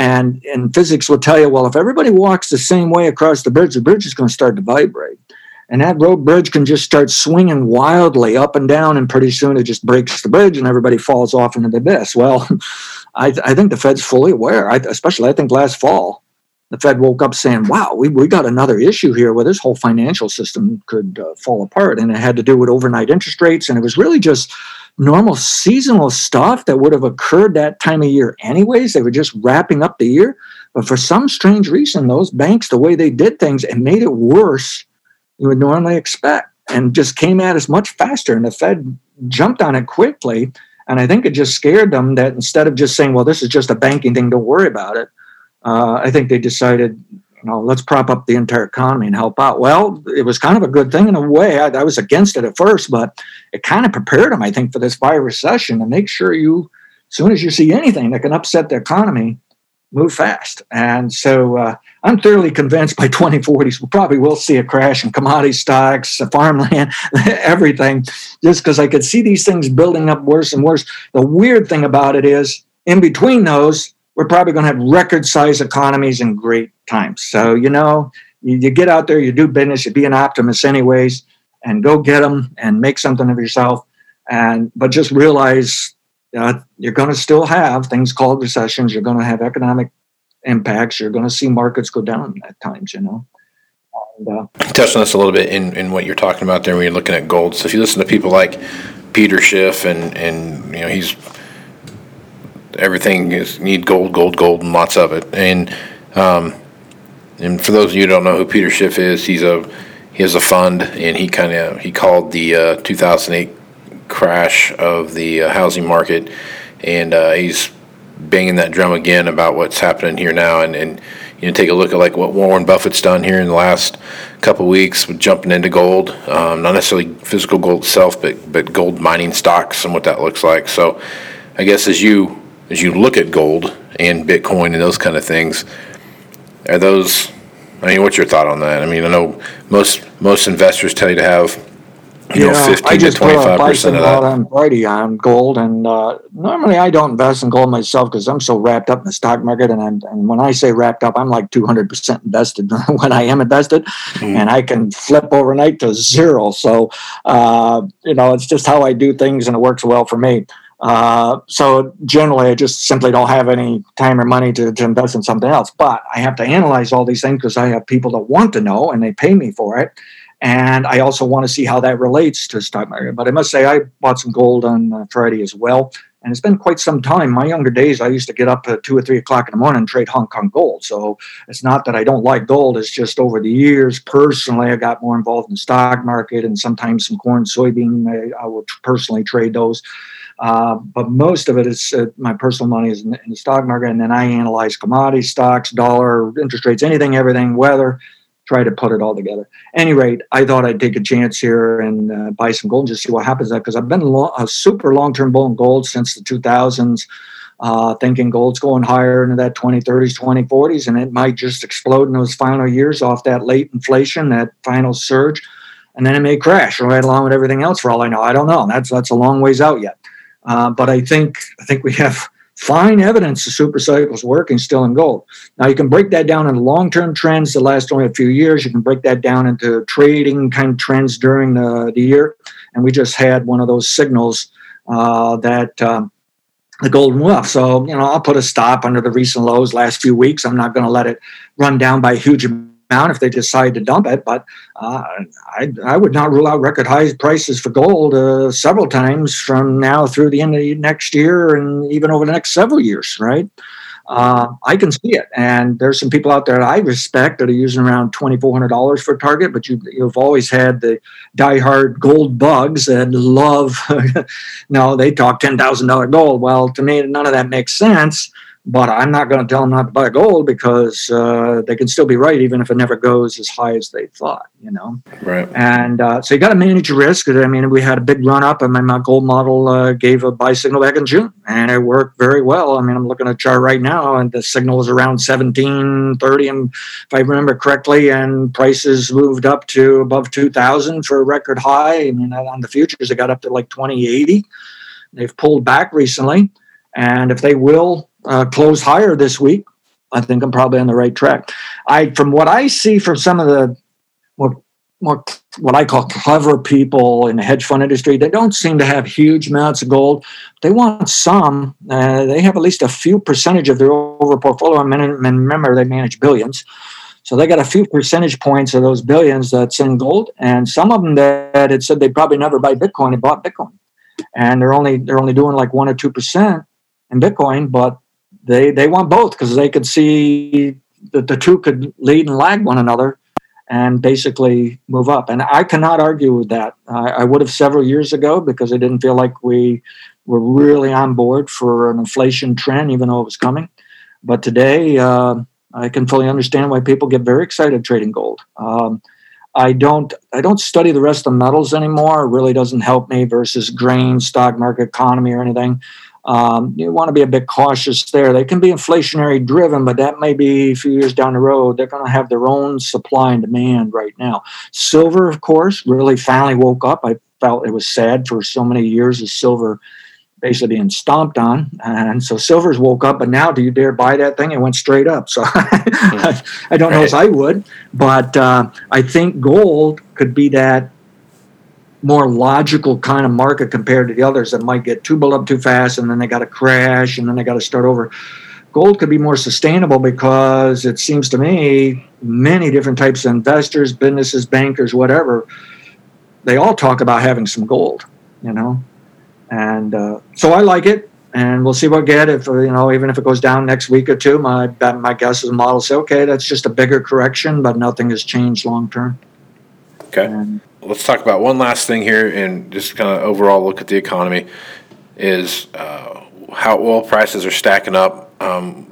and and physics will tell you, well, if everybody walks the same way across the bridge, the bridge is going to start to vibrate. And that rope bridge can just start swinging wildly up and down, and pretty soon it just breaks the bridge and everybody falls off into the abyss. Well, I, I think the Fed's fully aware, I, especially I think last fall, the Fed woke up saying, wow, we, we got another issue here where this whole financial system could uh, fall apart. And it had to do with overnight interest rates. And it was really just normal seasonal stuff that would have occurred that time of year anyways. They were just wrapping up the year. But for some strange reason, those banks, the way they did things, it made it worse than you would normally expect and just came at us much faster. And the Fed jumped on it quickly. And I think it just scared them that instead of just saying, well, this is just a banking thing, don't worry about it, uh, I think they decided, you know, let's prop up the entire economy and help out. Well, it was kind of a good thing in a way. I, I was against it at first, but it kind of prepared them, I think, for this virus recession to make sure you, as soon as you see anything that can upset the economy, move fast. And so uh, I'm thoroughly convinced by 2040s we probably will see a crash in commodity stocks, farmland, everything, just because I could see these things building up worse and worse. The weird thing about it is, in between those, we're probably going to have record size economies and great times. So, you know, you, you get out there, you do business, you be an optimist anyways, and go get them and make something of yourself. And but just realize uh, you're going to still have things called recessions. You're going to have economic impacts. You're going to see markets go down at times, you know. And, uh, Touched on this a little bit in, in what you're talking about there when you're looking at gold. So if you listen to people like Peter Schiff and, and you know, he's everything is need gold, gold, gold, and lots of it. And um, and for those of you who don't know who Peter Schiff is, he's a he has a fund, and he kind of he called the uh, 2008 crash of the uh, housing market, and uh, he's banging that drum again about what's happening here now, and, and you know take a look at like what Warren Buffett's done here in the last couple weeks with jumping into gold, um, not necessarily physical gold itself, but but gold mining stocks and what that looks like. So, I guess as you as you look at gold and Bitcoin and those kind of things, are those? I mean, what's your thought on that? I mean, I know most most investors tell you to have you know, 15 I just to 25 a percent of that. on Friday on gold, and uh, normally I don't invest in gold myself because I'm so wrapped up in the stock market. And, I'm, and when I say wrapped up, I'm like 200 percent invested when I am invested, Mm. and I can flip overnight to zero. So uh, you know, it's just how I do things, and it works well for me. Uh, so generally, I just simply don't have any time or money to, to invest in something else. But I have to analyze all these things because I have people that want to know, and they pay me for it. And I also want to see how that relates to stock market. But I must say, I bought some gold on uh, Friday as well. And it's been quite some time. My younger days, I used to get up at two or three o'clock in the morning and trade Hong Kong gold. So it's not that I don't like gold. It's just over the years, personally, I got more involved in the stock market and sometimes some corn, soybean. I, I will personally trade those. Uh, but most of it is uh, my personal money is in, in the stock market. And then I analyze commodity stocks, dollar, interest rates, anything, everything, weather try to put it all together. Any rate, I thought I'd take a chance here and uh, buy some gold and just see what happens. Because I've been a super long term bull in gold since the 2000s, uh, thinking gold's going higher into that 2030s, 2040s, and it might just explode in those final years off that late inflation, that final surge, and then it may crash right along with everything else. For all I know, I don't know. That's that's a long ways out yet. Uh, but I think I think we have fine evidence the super cycle is working still in gold. Now you can break that down into long-term trends that last only a few years. You can break that down into trading kind of trends during the, the year. And we just had one of those signals uh, that um, the golden wolf. So, you know, I'll put a stop under the recent lows last few weeks. I'm not going to let it run down by a huge amount if they decide to dump it. But uh, I, I would not rule out record high prices for gold uh, several times from now through the end of next year and even over the next several years, right? Uh, I can see it, and there's some people out there that I respect that are using around twenty four hundred dollars for a target. But you, you've always had the diehard gold bugs that love. no, they talk ten thousand dollar gold. Well, to me, none of that makes sense but I'm not going to tell them not to buy gold because uh, they can still be right, even if it never goes as high as they thought, you know? Right. And uh, so you got to manage risk. I mean, we had a big run up, and my, my gold model uh, gave a buy signal back in June, and it worked very well. I mean, I'm looking at a chart right now, and the signal is around 1730, and if I remember correctly, and prices moved up to above 2000 for a record high. I mean, on the futures, it got up to like 2080. They've pulled back recently. And if they will uh, close higher this week, I think I'm probably on the right track. I, from what I see from some of the more, more what I call clever people in the hedge fund industry, they don't seem to have huge amounts of gold. They want some. Uh, they have at least a few percentage of their over portfolio. And remember, they manage billions. So they got a few percentage points of those billions that's in gold, and some of them that had said they probably never buy Bitcoin and bought Bitcoin, and they're only they're only doing like one or two percent in Bitcoin, but they they want both because they could see that the two could lead and lag one another and basically move up. And I cannot argue with that. I, I would have several years ago because I didn't feel like we were really on board for an inflation trend, even though it was coming. But today, uh, I can fully understand why people get very excited trading gold. Um, I don't I don't study the rest of the metals anymore. It really doesn't help me versus grain, stock market, economy, or anything. Um, you want to be a bit cautious there. They can be inflationary driven, but that may be a few years down the road. They're going to have their own supply and demand right now. Silver, of course, really finally woke up. I felt it was sad for so many years as silver basically being stomped on. And so silver's woke up, but now do you dare buy that thing? It went straight up. So I, I, don't know as I would, but uh, I think gold could be that more logical kind of market compared to the others that might get too built up too fast and then they got to crash and then they got to start over. Gold could be more sustainable because it seems to me many different types of investors, businesses, bankers, whatever, they all talk about having some gold, you know. And uh, so I like it, and we'll see what we get. If you know, even if it goes down next week or two, my my guess is the model say, okay, that's just a bigger correction, but nothing has changed long term. Okay. And, Let's talk about one last thing here, and just kind of overall look at the economy. Is uh, how oil prices are stacking up um,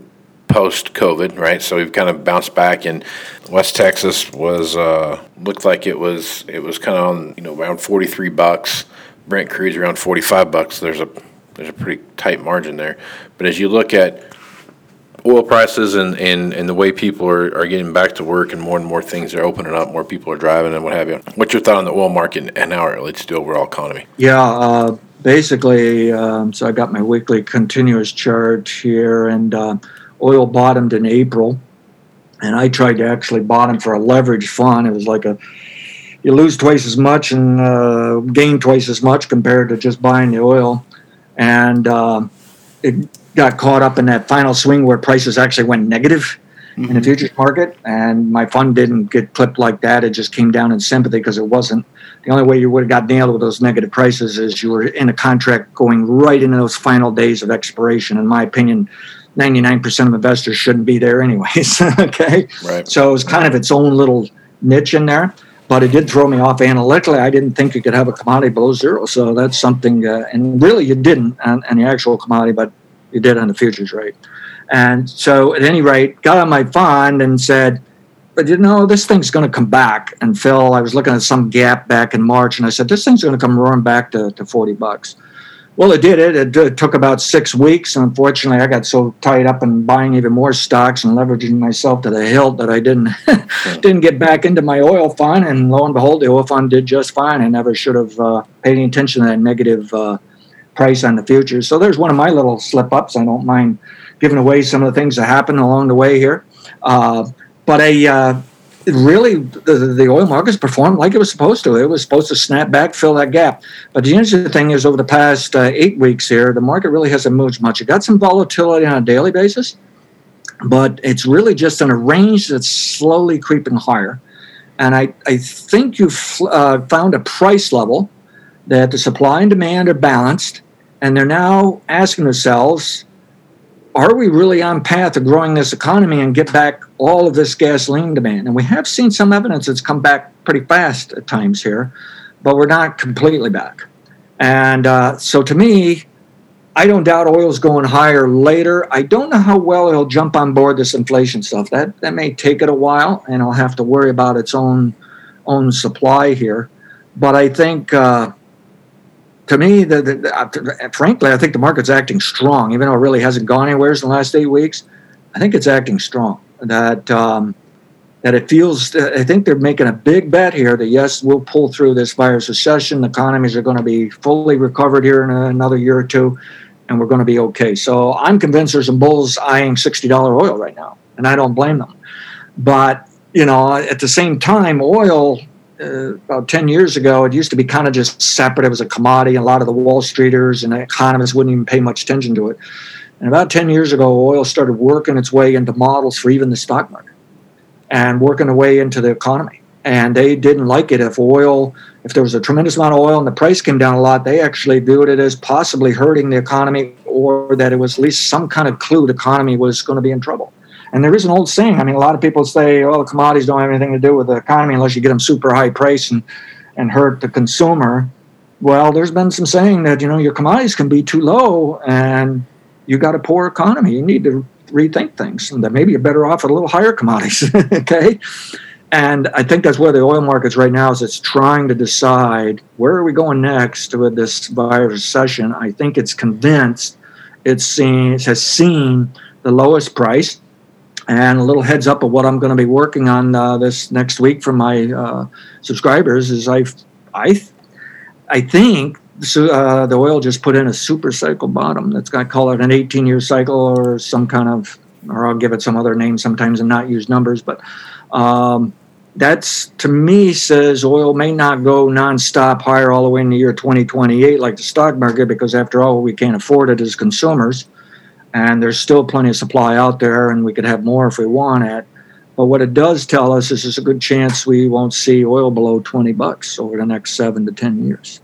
post COVID, right? So we've kind of bounced back, and West Texas was uh, looked like it was it was kind of on you know around forty three bucks Brent crude's around 45 bucks. There's a there's a pretty tight margin there. But as you look at oil prices and, and, and the way people are, are getting back to work and more and more things are opening up, more people are driving and what have you. What's your thought on the oil market and how it relates to the overall economy? Yeah, uh, basically, um, so I got my weekly continuous chart here, and uh, oil bottomed in April. And I tried to actually bottom for a leverage fund. It was like a you lose twice as much and uh, gain twice as much compared to just buying the oil. And uh, it got caught up in that final swing where prices actually went negative mm-hmm. in the mm-hmm. futures market. And my fund didn't get clipped like that. It just came down in sympathy because it wasn't. The only way you would have got nailed with those negative prices is you were in a contract going right into those final days of expiration. In my opinion, 99% of investors shouldn't be there anyways. okay. Right. So it was kind of its own little niche in there but it did throw me off analytically. I didn't think you could have a commodity below zero. So that's something, uh, and really you didn't on, on, the actual commodity, but you did on the futures rate. And so at any rate, got on my fund and said, but you know, this thing's going to come back. And Phil, I was looking at some gap back in March and I said, this thing's going to come roaring back to, to 40 bucks. Well, it did it. It, it took about six weeks. And unfortunately, I got so tied up in buying even more stocks and leveraging myself to the hilt that I didn't didn't get back into my oil fund. And lo and behold, the oil fund did just fine. I never should have uh, paid any attention to that negative uh, price on the futures. So there's one of my little slip ups. I don't mind giving away some of the things that happened along the way here. Uh, but a uh, really the, the oil markets performed like it was supposed to. It was supposed to snap back, fill that gap. But the interesting thing is, over the past uh, eight weeks here, the market really hasn't moved much. It got some volatility on a daily basis, but it's really just in a range that's slowly creeping higher. And I, I think you've uh, found a price level that the supply and demand are balanced, and they're now asking themselves, are we really on path to growing this economy and get back all of this gasoline demand? And we have seen some evidence that's come back pretty fast at times here, but we're not completely back. And uh, so to me, I don't doubt oil's going higher later. I don't know how well it'll jump on board this inflation stuff. That that may take it a while, and it'll have to worry about its own own supply here. But I think, uh, to me, the, the, the, frankly, I think the market's acting strong, even though it really hasn't gone anywhere in the last eight weeks. I think it's acting strong. That um, that it feels. I think they're making a big bet here that yes, we'll pull through this virus recession. The economies are going to be fully recovered here in another year or two, and we're going to be okay. So I'm convinced there's some bulls eyeing sixty dollar oil right now, and I don't blame them. But you know, at the same time, oil. Uh, about 10 years ago, it used to be kind of just separate. It was a commodity. And a lot of the Wall Streeters and economists wouldn't even pay much attention to it. And about 10 years ago, oil started working its way into models for even the stock market and working their way into the economy. And they didn't like it if oil, if there was a tremendous amount of oil and the price came down a lot, they actually viewed it as possibly hurting the economy or that it was at least some kind of clue the economy was going to be in trouble. And there is an old saying. I mean, a lot of people say, "Well, the commodities don't have anything to do with the economy unless you get them super high price and and hurt the consumer." Well, there's been some saying that you know your commodities can be too low and you got a poor economy. You need to rethink things and that maybe you're better off at a little higher commodities. okay. And I think that's where the oil market's right now is it's trying to decide where are we going next with this virus recession. I think it's convinced it's seen it has seen the lowest price. And a little heads up of what I'm going to be working on uh, this next week for my uh, subscribers is I, I, I think so, uh, the oil just put in a super cycle bottom. That's going to call it an 18 year cycle or some kind of, or I'll give it some other name sometimes and not use numbers. But um, that's to me says oil may not go nonstop higher all the way in the year 2028 like the stock market because after all we can't afford it as consumers, and there's still plenty of supply out there, and we could have more if we want it. But what it does tell us is there's a good chance we won't see oil below 20 bucks over the next seven to 10 years.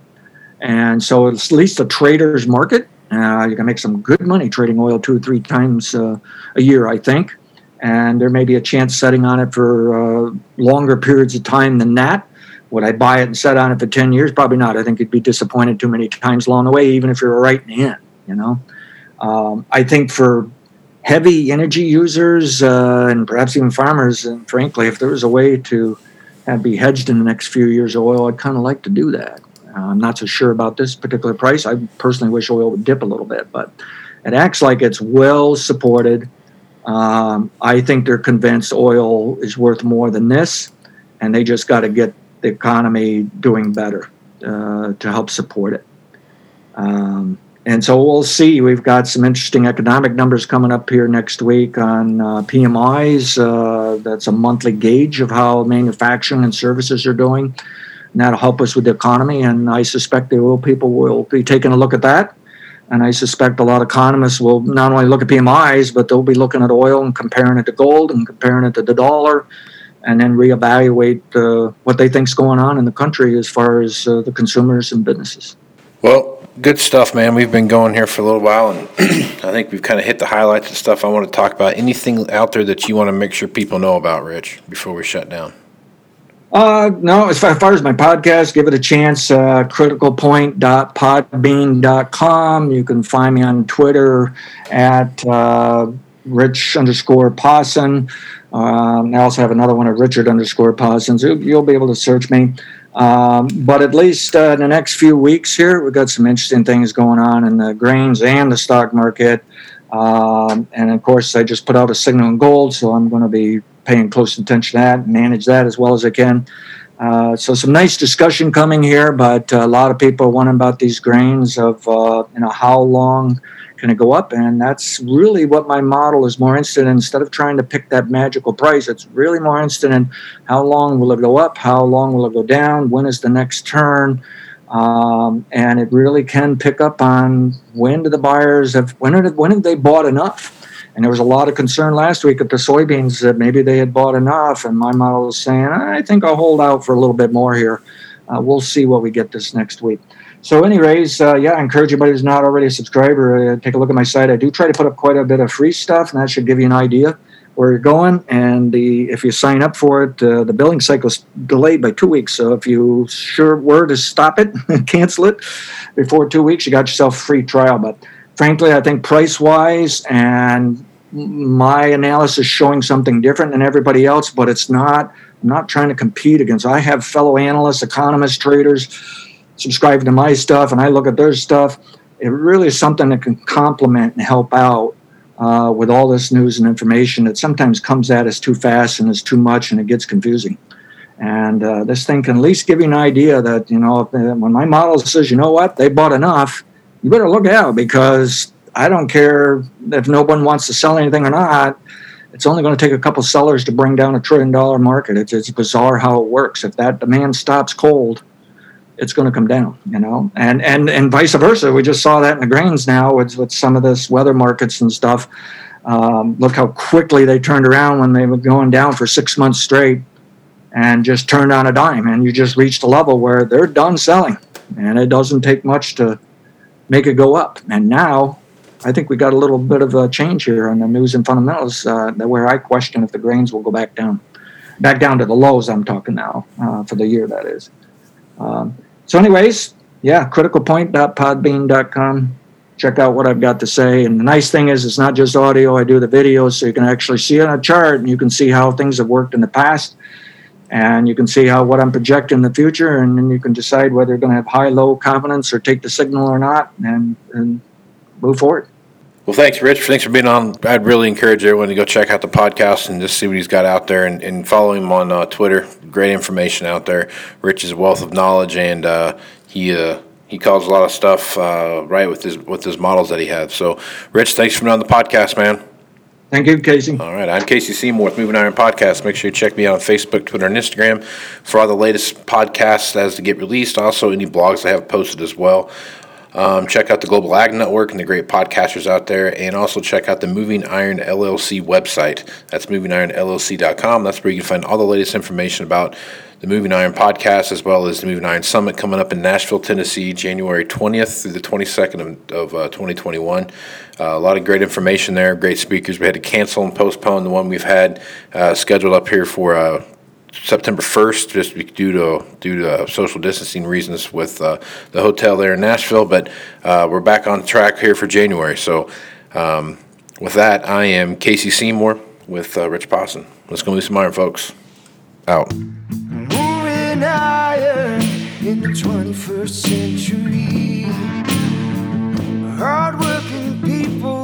And so it's at least a trader's market. Uh, you can make some good money trading oil two or three times uh, a year, I think. And there may be a chance setting on it for uh, longer periods of time than that. Would I buy it and set on it for 10 years? Probably not. I think you'd be disappointed too many times along the way, even if you're right in, you know. Um, I think for heavy energy users uh, and perhaps even farmers, and frankly, if there was a way to be hedged in the next few years of oil, I'd kind of like to do that. Uh, I'm not so sure about this particular price. I personally wish oil would dip a little bit, but it acts like it's well supported. Um, I think they're convinced oil is worth more than this, and they just got to get the economy doing better uh, to help support it. Um, and so we'll see. We've got some interesting economic numbers coming up here next week on uh, PMIs. Uh, that's a monthly gauge of how manufacturing and services are doing and that'll help us with the economy. And I suspect the oil people will be taking a look at that. And I suspect a lot of economists will not only look at PMIs, but they'll be looking at oil and comparing it to gold and comparing it to the dollar, and then reevaluate uh, what they think's going on in the country as far as uh, the consumers and businesses. Well, good stuff, man. We've been going here for a little while, and I think we've kind of hit the highlights and stuff I want to talk about. Anything out there that you want to make sure people know about, Rich, before we shut down? Uh, no, as far, as far, as my podcast, give it a chance. Uh, criticalpoint.podbean.com. You can find me on Twitter at uh, rich underscore Possen. Um, I also have another one at Richard underscore Possen. So you'll be able to search me. Um, but at least uh, in the next few weeks here, we've got some interesting things going on in the grains and the stock market. Um, and of course, I just put out a signal in gold, so I'm going to be paying close attention to that, and manage that as well as I can. Uh, so some nice discussion coming here, but a lot of people are wondering about these grains of uh, you know how long can to go up, and that's really what my model is more interested in. Instead of trying to pick that magical price, it's really more interested in how long will it go up, how long will it go down, when is the next turn, um, and it really can pick up on when do the buyers have when are when have they bought enough and there was a lot of concern last week at the soybeans that maybe they had bought enough. And my model is saying, I think I'll hold out for a little bit more here. Uh, we'll see what we get this next week. So, anyways, uh, yeah, I encourage anybody who's not already a subscriber, uh, take a look at my site. I do try to put up quite a bit of free stuff, and that should give you an idea where you're going. And the if you sign up for it, uh, the billing cycle's delayed by two weeks. So if you sure were to stop it, and cancel it before two weeks, you got yourself a free trial. But frankly, I think price wise and my analysis showing something different than everybody else, but it's not. I'm not trying to compete against. I have fellow analysts, economists, traders subscribing to my stuff, and I look at their stuff. It really is something that can complement and help out uh, with all this news and information that sometimes comes at us too fast and is too much, and it gets confusing. And uh, this thing can at least give you an idea that you know when my model says, you know what, they bought enough, you better look out because I don't care if no one wants to sell anything or not. It's only going to take a couple sellers to bring down a trillion dollar market. It's, it's bizarre how it works. If that demand stops cold, it's going to come down, you know, and and and vice versa. We just saw that in the grains now with with some of this weather markets and stuff. Um, look how quickly they turned around when they were going down for six months straight, and just turned on a dime, and you just reached a level where they're done selling, and it doesn't take much to make it go up. And now, I think we got a little bit of a change here on the news and fundamentals, uh, where I question if the grains will go back down, back down to the lows. I'm talking now uh, for the year that is. Um, so, anyways, yeah, criticalpoint.podbean.com. Check out what I've got to say. And the nice thing is, it's not just audio. I do the videos, so you can actually see on a chart and you can see how things have worked in the past. And you can see how what I'm projecting in the future, and then you can decide whether you're going to have high, low confidence or take the signal or not, and, and move forward. Well, thanks, Rich. Thanks for being on. I'd really encourage everyone to go check out the podcast and just see what he's got out there and, and follow him on uh, Twitter. Great information out there. Rich is a wealth of knowledge, and uh, he uh, he calls a lot of stuff uh, right with his with his models that he has. So, Rich, thanks for being on the podcast, man. Thank you, Casey. All right, I'm Casey Seymour with Moving Iron Podcast. Make sure you check me out on Facebook, Twitter, and Instagram for all the latest podcasts as to get released. Also, any blogs I have posted as well. Um, check out the Global Ag Network and the great podcasters out there, and also check out the Moving Iron LLC website. That's movingironllc.com. That's where you can find all the latest information about the Moving Iron podcast, as well as the Moving Iron Summit coming up in Nashville, Tennessee, January 20th through the 22nd of, of uh, 2021. Uh, a lot of great information there, great speakers. We had to cancel and postpone the one we've had uh, scheduled up here for uh, September 1st, just due to due to social distancing reasons with uh, the hotel there in Nashville. But uh, we're back on track here for January. So um, with that, I am Casey Seymour with uh, Rich Possen. Let's go lose some iron, folks. Out. Moving higher in the 21st century. Hardworking people